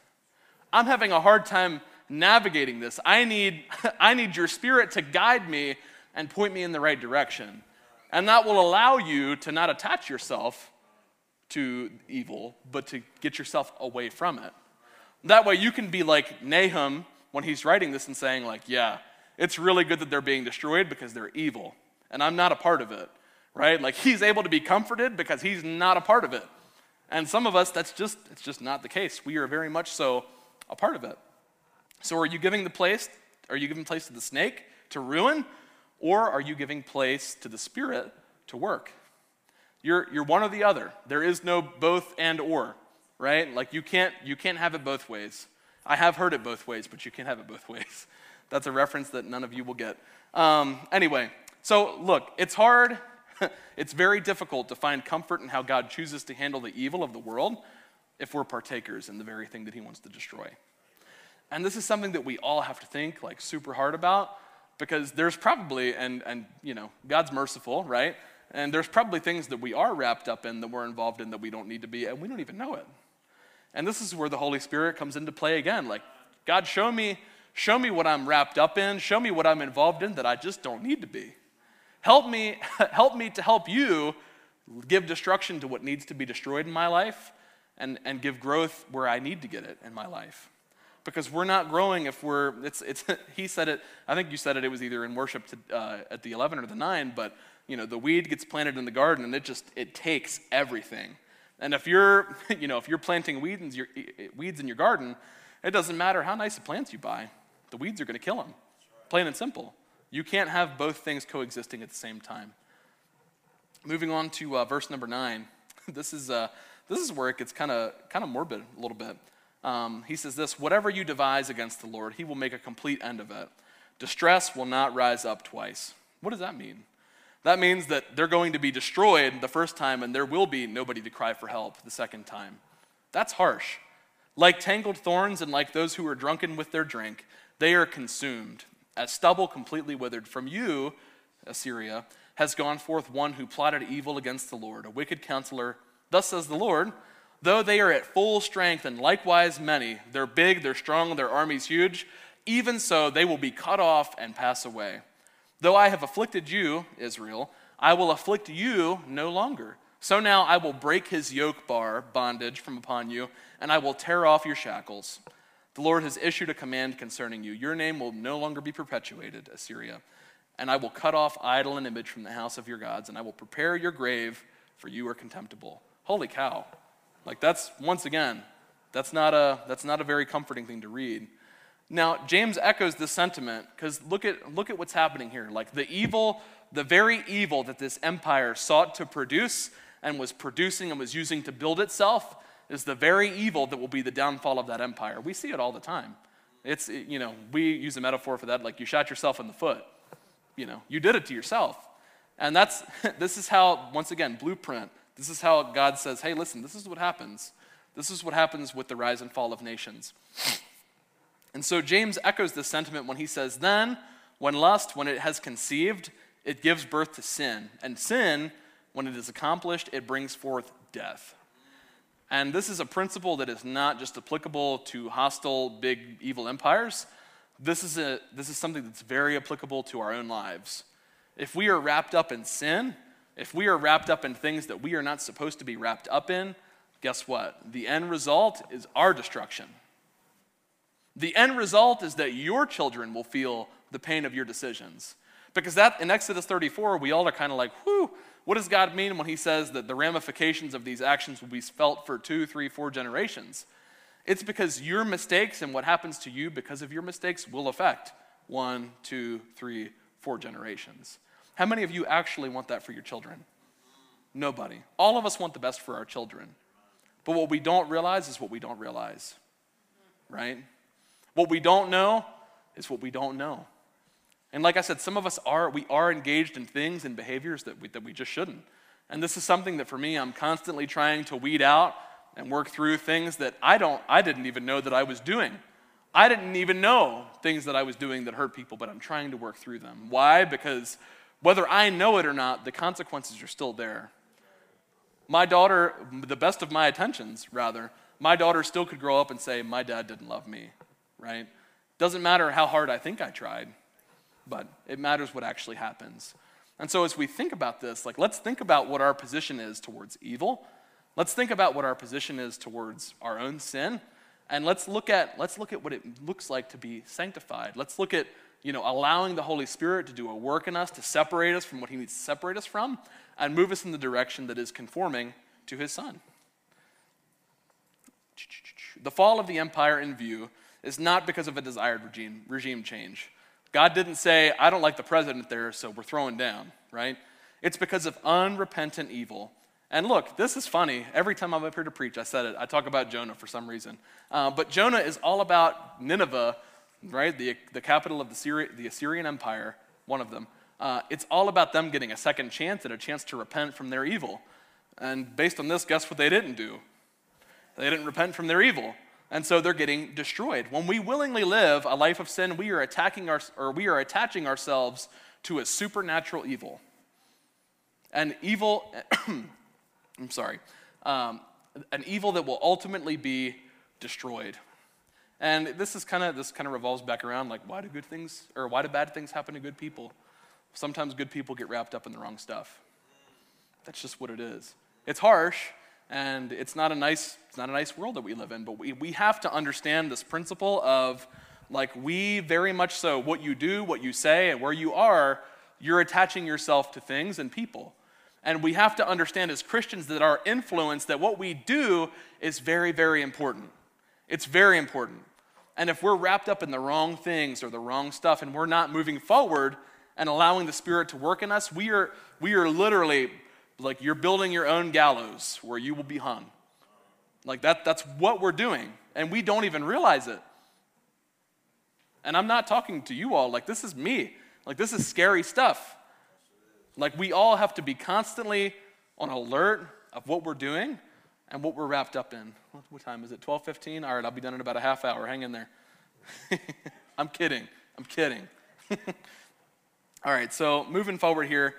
I'm having a hard time navigating this. I need [laughs] i need your spirit to guide me and point me in the right direction. And that will allow you to not attach yourself to evil, but to get yourself away from it. That way you can be like Nahum when he's writing this and saying, like, yeah, It's really good that they're being destroyed because they're evil, and I'm not a part of it, right? Like he's able to be comforted because he's not a part of it. And some of us, that's just, it's just not the case. We are very much so a part of it. So are you giving the place, are you giving place to the snake to ruin, or are you giving place to the spirit to work? You're, you're one or the other. There is no both and or, right? Like you can't, you can't have it both ways. I have heard it both ways, but you can't have it both [laughs] ways. That's a reference that none of you will get. Um, anyway, so look, it's hard. [laughs] it's very difficult to find comfort in how God chooses to handle the evil of the world if we're partakers in the very thing that He wants to destroy. And this is something that we all have to think like super hard about because there's probably, and, and you know, God's merciful, right? And there's probably things that we are wrapped up in that we're involved in that we don't need to be, and we don't even know it. And this is where the Holy Spirit comes into play again. Like, God, show me, show me what I'm wrapped up in, show me what I'm involved in that I just don't need to be. Help me, [laughs] help me to help you give destruction to what needs to be destroyed in my life and, and give growth where I need to get it in my life. Because we're not growing if we're, it's, it's, [laughs] he said it, I think you said it, it was either in worship to, uh, at the 11 or the 9, but you know, the weed gets planted in the garden and it just, it takes everything. And if you're, [laughs] you know, if you're planting weeds in your, weeds in your garden, it doesn't matter how nice the plants you buy. The weeds are going to kill them. Plain and simple. You can't have both things coexisting at the same time. Moving on to uh, verse number nine. [laughs] This is, uh, this is where it gets kind of kind of morbid a little bit. Um, he says this Whatever you devise against the Lord, he will make a complete end of it. Distress will not rise up twice. What does that mean? That means that they're going to be destroyed the first time and there will be nobody to cry for help the second time. That's harsh. Like tangled thorns and like those who are drunken with their drink, they are consumed. As stubble completely withered from you, Assyria, has gone forth one who plotted evil against the Lord, a wicked counselor. Thus says the Lord, though they are at full strength and likewise many, they're big, they're strong, their army's huge, even so they will be cut off and pass away. Though I have afflicted you, Israel, I will afflict you no longer. So now I will break his yoke bar, bondage, from upon you, and I will tear off your shackles. The Lord has issued a command concerning you. Your name will no longer be perpetuated, Assyria. And I will cut off idol and image from the house of your gods, and I will prepare your grave, for you are contemptible. Holy cow. Like that's once again, that's not a that's not a very comforting thing to read. Now, James echoes this sentiment because look at, look at what's happening here. Like the evil, the very evil that this empire sought to produce and was producing and was using to build itself is the very evil that will be the downfall of that empire. We see it all the time. It's, you know, we use a metaphor for that like you shot yourself in the foot. You know, you did it to yourself. And that's, [laughs] this is how, once again, blueprint, this is how God says, hey, listen, this is what happens. This is what happens with the rise and fall of nations. And so James echoes this sentiment when he says, Then, when lust, when it has conceived, it gives birth to sin. And sin, when it is accomplished, it brings forth death. And this is a principle that is not just applicable to hostile, big, evil empires. This is, a, this is something that's very applicable to our own lives. If we are wrapped up in sin, if we are wrapped up in things that we are not supposed to be wrapped up in, guess what? The end result is our destruction. The end result is that your children will feel the pain of your decisions. Because that in Exodus 34, we all are kind of like, whew, what does God mean when he says that the ramifications of these actions will be felt for two, three, four generations? It's because your mistakes and what happens to you because of your mistakes will affect one, two, three, four generations. How many of you actually want that for your children? Nobody. All of us want the best for our children. But what we don't realize is what we don't realize, right? What we don't know is what we don't know. And like I said, some of us are, we are engaged in things and behaviors that we, that we just shouldn't. And this is something that for me, I'm constantly trying to weed out and work through things that I don't, I didn't even know that I was doing. I didn't even know things that I was doing that hurt people, but I'm trying to work through them. Why? Because whether I know it or not, the consequences are still there. My daughter, the best of my attentions, rather, my daughter still could grow up and say, My dad didn't love me right? Doesn't matter how hard I think I tried, but it matters what actually happens. And so as we think about this, like let's think about what our position is towards evil. Let's think about what our position is towards our own sin. And let's look at let's look at what it looks like to be sanctified. Let's look at you know, allowing the Holy Spirit to do a work in us to separate us from what He needs to separate us from and move us in the direction that is conforming to His Son. The fall of the empire in view is not because of a desired regime, regime change. God didn't say, I don't like the president there, so we're throwing down, right? It's because of unrepentant evil. And look, this is funny. Every time I'm up here to preach, I said it. I talk about Jonah for some reason. Uh, but Jonah is all about Nineveh, right? The, the capital of the, Syri- the Assyrian Empire, one of them. Uh, it's all about them getting a second chance and a chance to repent from their evil. And based on this, guess what they didn't do? They didn't repent from their evil. And so they're getting destroyed. When we willingly live a life of sin, we are attacking our, or we are attaching ourselves to a supernatural evil. And evil, [clears throat] I'm sorry, um, an evil that will ultimately be destroyed. And this is kind of this kind of revolves back around like why do good things or why do bad things happen to good people? Sometimes good people get wrapped up in the wrong stuff. That's just what it is. It's harsh, and it's not a nice, it's not a nice world that we live in, but we, we have to understand this principle of like we very much so, what you do, what you say, and where you are, you're attaching yourself to things and people. And we have to understand as Christians that our influence, that what we do is very, very important. It's very important. And if we're wrapped up in the wrong things or the wrong stuff and we're not moving forward and allowing the Spirit to work in us, we are, we are literally like you're building your own gallows where you will be hung. Like that, that's what we're doing. And we don't even realize it. And I'm not talking to you all, like this is me. Like this is scary stuff. Like we all have to be constantly on alert of what we're doing and what we're wrapped up in. What, time is it? 12:15. All right, I'll be done in about a half hour. Hang in there. [laughs] I'm kidding. I'm kidding. [laughs] all right, so moving forward here,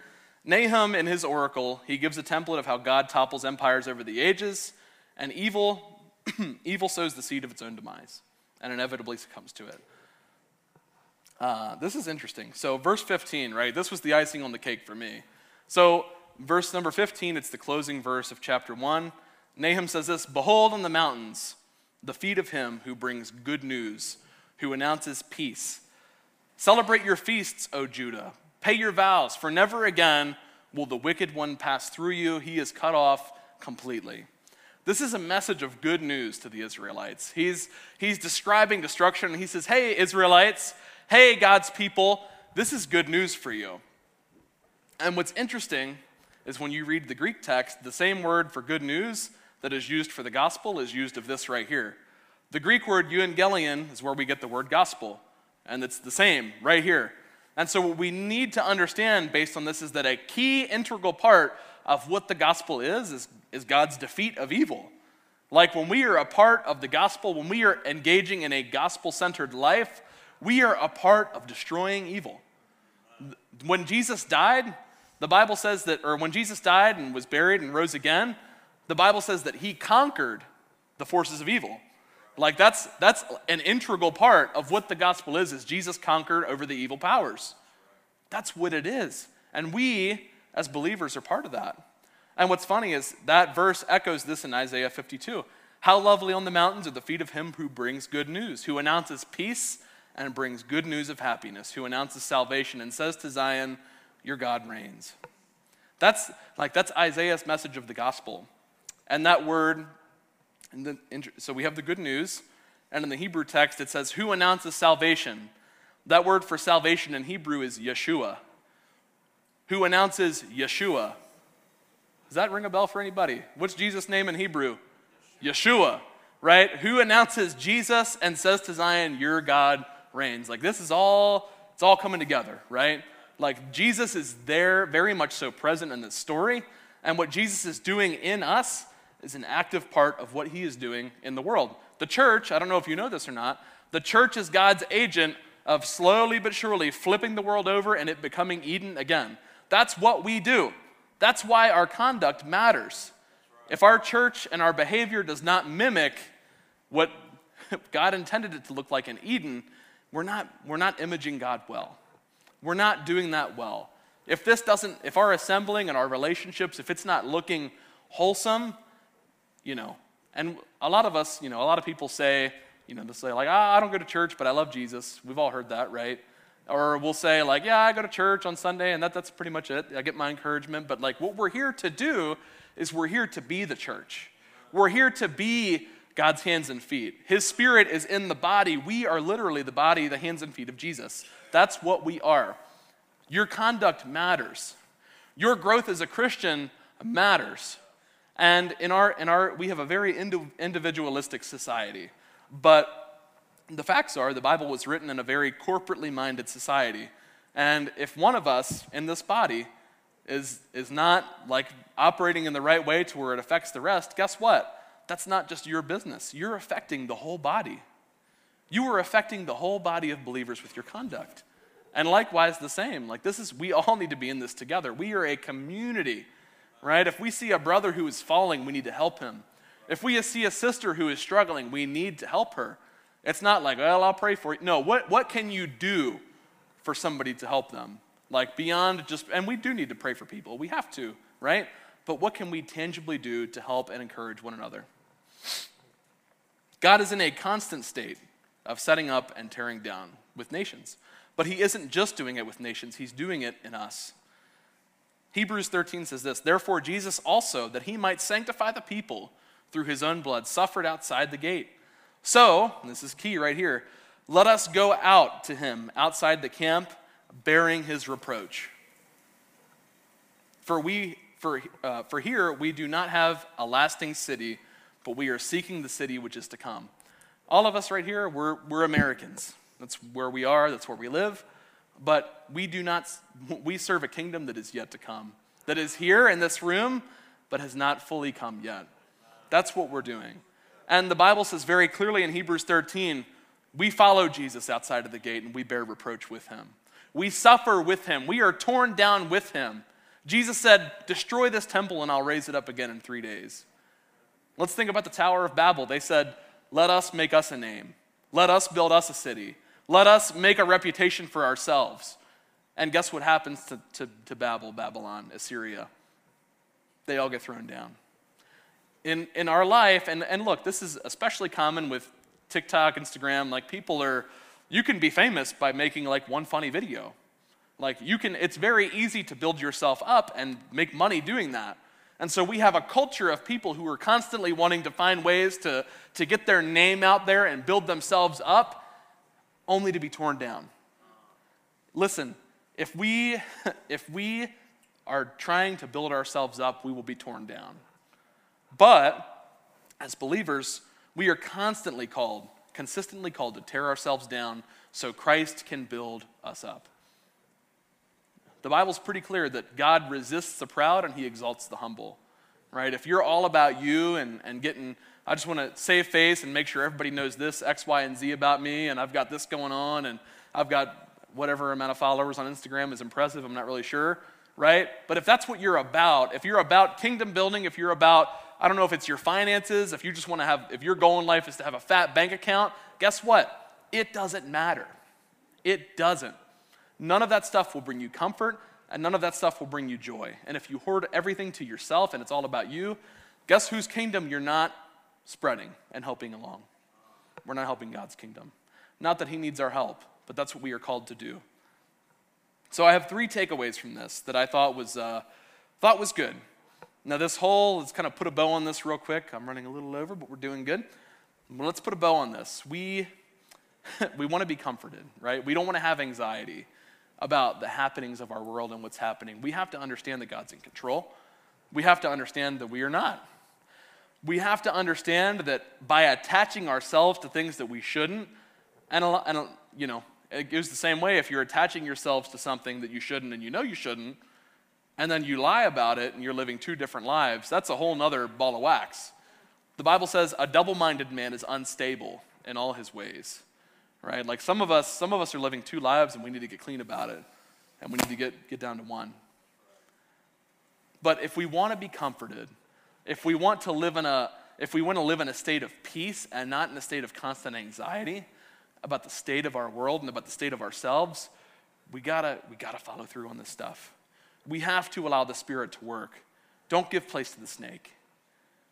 Nahum, in his oracle, he gives a template of how God topples empires over the ages, and evil, [clears throat] evil sows the seed of its own demise and inevitably succumbs to it. Uh, this is interesting. So, verse 15, right? This was the icing on the cake for me. So, verse number 15, it's the closing verse of chapter 1. Nahum says this Behold on the mountains the feet of him who brings good news, who announces peace. Celebrate your feasts, O Judah. Pay your vows, for never again will the wicked one pass through you. He is cut off completely. This is a message of good news to the Israelites. He's, he's describing destruction, and he says, Hey, Israelites, hey, God's people, this is good news for you. And what's interesting is when you read the Greek text, the same word for good news that is used for the gospel is used of this right here. The Greek word euangelion is where we get the word gospel, and it's the same right here. And so, what we need to understand based on this is that a key integral part of what the gospel is, is, is God's defeat of evil. Like when we are a part of the gospel, when we are engaging in a gospel centered life, we are a part of destroying evil. When Jesus died, the Bible says that, or when Jesus died and was buried and rose again, the Bible says that he conquered the forces of evil. Like that's that's an integral part of what the gospel is is Jesus conquered over the evil powers. That's what it is. And we as believers are part of that. And what's funny is that verse echoes this in Isaiah 52. How lovely on the mountains are the feet of him who brings good news, who announces peace and brings good news of happiness, who announces salvation and says to Zion, Your God reigns. That's like that's Isaiah's message of the gospel. And that word the, so we have the good news, and in the Hebrew text it says, Who announces salvation? That word for salvation in Hebrew is Yeshua. Who announces Yeshua? Does that ring a bell for anybody? What's Jesus' name in Hebrew? Yeshua, right? Who announces Jesus and says to Zion, Your God reigns? Like this is all, it's all coming together, right? Like Jesus is there, very much so present in this story. And what Jesus is doing in us is an active part of what he is doing in the world. The church, I don't know if you know this or not, the church is God's agent of slowly but surely flipping the world over and it becoming Eden again. That's what we do. That's why our conduct matters. If our church and our behavior does not mimic what [laughs] God intended it to look like in Eden, we're not, we're not imaging God well. We're not doing that well. If this doesn't, if our assembling and our relationships, if it's not looking wholesome, you know. And a lot of us, you know, a lot of people say, you know, they say, like, ah, I don't go to church, but I love Jesus. We've all heard that, right? Or we'll say, like, yeah, I go to church on Sunday and that, that's pretty much it. I get my encouragement. But, like, what we're here to do is we're here to be the church. We're here to be God's hands and feet. His spirit is in the body. We are literally the body, the hands and feet of Jesus. That's what we are. Your conduct matters. Your growth as a Christian matters. And in our, in our we have a very individualistic society. But the facts are the Bible was written in a very corporately minded society. And if one of us in this body is, is not like operating in the right way to where it affects the rest, guess what? That's not just your business. You're affecting the whole body. You are affecting the whole body of believers with your conduct. And likewise, the same. Like, this is, we all need to be in this together. We are a community, right? If we see a brother who is falling, we need to help him. If we see a sister who is struggling, we need to help her. It's not like, well, I'll pray for you. No, what, what can you do for somebody to help them? Like beyond just, and we do need to pray for people. We have to, right? But what can we tangibly do to help and encourage one another? God is in a constant state of setting up and tearing down with nations. But he isn't just doing it with nations, he's doing it in us. Hebrews 13 says this Therefore, Jesus also, that he might sanctify the people through his own blood, suffered outside the gate so, this is key right here, let us go out to him outside the camp, bearing his reproach. For, we, for, uh, for here we do not have a lasting city, but we are seeking the city which is to come. All of us right here, we're, we're Americans. That's where we are, that's where we live. But we do not, we serve a kingdom that is yet to come, that is here in this room, but has not fully come yet. That's what we're doing. And the Bible says very clearly in Hebrews 13, we follow Jesus outside of the gate and we bear reproach with him. We suffer with him. We are torn down with him. Jesus said, Destroy this temple and I'll raise it up again in three days. Let's think about the Tower of Babel. They said, Let us make us a name. Let us build us a city. Let us make a reputation for ourselves. And guess what happens to, to, to Babel, Babylon, Assyria? They all get thrown down in, in our life, and, and look, this is especially common with TikTok, Instagram, like people are, you can be famous by making like one funny video. Like you can, it's very easy to build yourself up and make money doing that. And so we have a culture of people who are constantly wanting to find ways to, to get their name out there and build themselves up, only to be torn down. Listen, if we, [laughs] if we are trying to build ourselves up, we will be torn down. But as believers, we are constantly called, consistently called to tear ourselves down so Christ can build us up. The Bible's pretty clear that God resists the proud and he exalts the humble, right? If you're all about you and, and getting, I just want to save face and make sure everybody knows this X, Y, and Z about me, and I've got this going on, and I've got whatever amount of followers on Instagram is impressive, I'm not really sure, right? But if that's what you're about, if you're about kingdom building, if you're about I don't know if it's your finances, if you just want to have, if your goal in life is to have a fat bank account, guess what? It doesn't matter. It doesn't. None of that stuff will bring you comfort, and none of that stuff will bring you joy. And if you hoard everything to yourself and it's all about you, guess whose kingdom you're not spreading and helping along? We're not helping God's kingdom. Not that He needs our help, but that's what we are called to do. So I have three takeaways from this that I thought was, uh, thought was good. Now, this whole, let's kind of put a bow on this real quick. I'm running a little over, but we're doing good. Well, let's put a bow on this. We, [laughs] we want to be comforted, right? We don't want to have anxiety about the happenings of our world and what's happening. We have to understand that God's in control. We have to understand that we are not. We have to understand that by attaching ourselves to things that we shouldn't, and, and you know, it goes the same way if you're attaching yourselves to something that you shouldn't and you know you shouldn't, and then you lie about it and you're living two different lives, that's a whole nother ball of wax. The Bible says a double-minded man is unstable in all his ways. Right? Like some of us, some of us are living two lives and we need to get clean about it. And we need to get, get down to one. But if we want to be comforted, if we want to live in a if we want to live in a state of peace and not in a state of constant anxiety about the state of our world and about the state of ourselves, we gotta we gotta follow through on this stuff we have to allow the Spirit to work. Don't give place to the snake.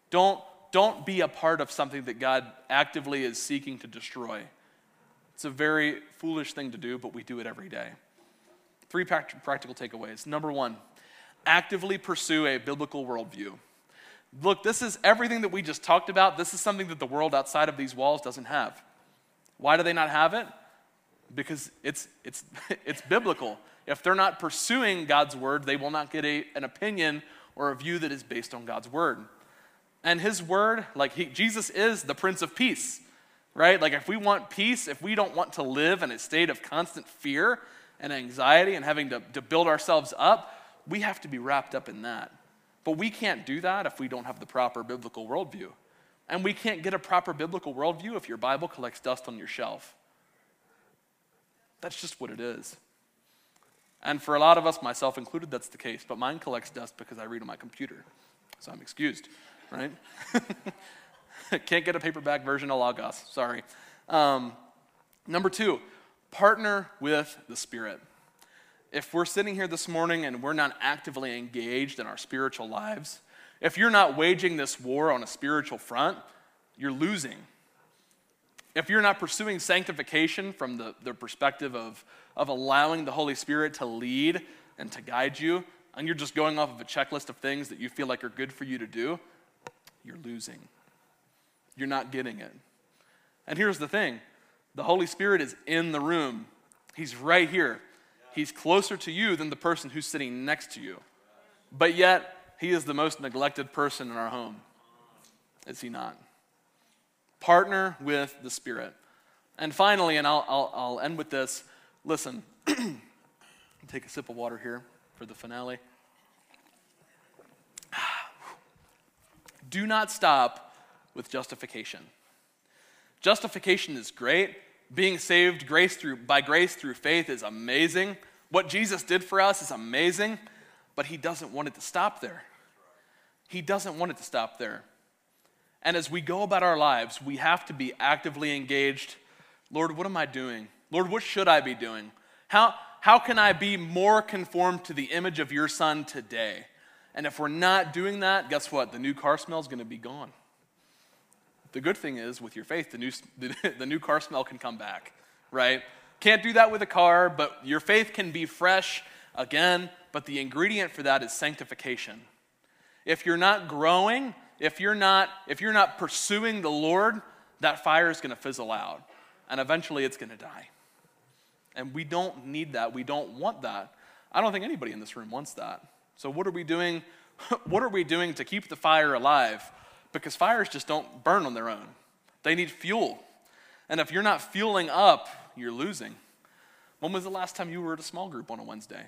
Don't, don't be a part of something that God actively is seeking to destroy. It's a very foolish thing to do, but we do it every day. Three practical takeaways. Number one, actively pursue a biblical worldview. Look, this is everything that we just talked about. This is something that the world outside of these walls doesn't have. Why do they not have it? Because it's, it's, [laughs] it's biblical. If they're not pursuing God's word, they will not get a, an opinion or a view that is based on God's word. And his word, like he, Jesus is the Prince of Peace, right? Like if we want peace, if we don't want to live in a state of constant fear and anxiety and having to, to build ourselves up, we have to be wrapped up in that. But we can't do that if we don't have the proper biblical worldview. And we can't get a proper biblical worldview if your Bible collects dust on your shelf. That's just what it is. And for a lot of us, myself included, that's the case. But mine collects dust because I read on my computer. So I'm excused, right? [laughs] Can't get a paperback version of Logos. Sorry. Um, number two, partner with the Spirit if we're sitting here this morning and we're not actively engaged in our spiritual lives, if you're not waging this war on a spiritual front, you're losing. If you're not pursuing sanctification from the, the perspective of, of allowing the Holy Spirit to lead and to guide you, and you're just going off of a checklist of things that you feel like are good for you to do, you're losing. You're not getting it. And here's the thing the Holy Spirit is in the room, He's right here. He's closer to you than the person who's sitting next to you. But yet, he is the most neglected person in our home. Is he not? Partner with the Spirit. And finally, and I'll, I'll, I'll end with this listen, [clears throat] take a sip of water here for the finale. [sighs] Do not stop with justification. Justification is great, being saved grace through, by grace through faith is amazing. What Jesus did for us is amazing, but He doesn't want it to stop there. He doesn't want it to stop there. And as we go about our lives, we have to be actively engaged. Lord, what am I doing? Lord, what should I be doing? How, how can I be more conformed to the image of your Son today? And if we're not doing that, guess what? The new car smell is going to be gone. The good thing is, with your faith, the new, [laughs] the, the new car smell can come back, right? Can't do that with a car, but your faith can be fresh again. But the ingredient for that is sanctification. If you're not growing, if you're not, if you're not pursuing the Lord, that fire is going to fizzle out. And eventually it's going to die. And we don't need that. We don't want that. I don't think anybody in this room wants that. So what are we doing? [laughs] what are we doing to keep the fire alive? Because fires just don't burn on their own. They need fuel. And if you're not fueling up, you're losing. When was the last time you were at a small group on a Wednesday?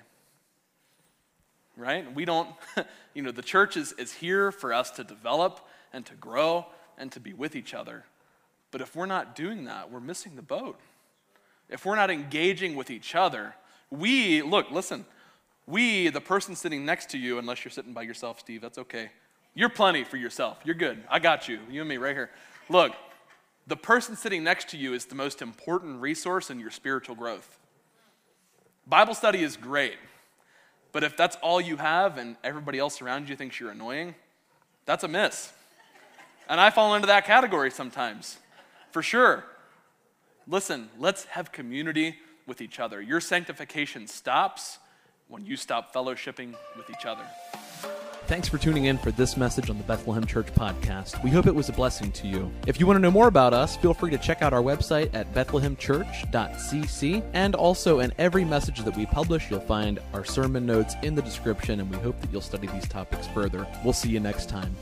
Right? We don't, [laughs] you know, the church is, is here for us to develop and to grow and to be with each other. But if we're not doing that, we're missing the boat. If we're not engaging with each other, we, look, listen, we, the person sitting next to you, unless you're sitting by yourself, Steve, that's okay. You're plenty for yourself. You're good. I got you. You and me right here. Look, the person sitting next to you is the most important resource in your spiritual growth. Bible study is great, but if that's all you have and everybody else around you thinks you're annoying, that's a miss. And I fall into that category sometimes, for sure. Listen, let's have community with each other. Your sanctification stops when you stop fellowshipping with each other. Thanks for tuning in for this message on the Bethlehem Church podcast. We hope it was a blessing to you. If you want to know more about us, feel free to check out our website at bethlehemchurch.cc. And also, in every message that we publish, you'll find our sermon notes in the description, and we hope that you'll study these topics further. We'll see you next time.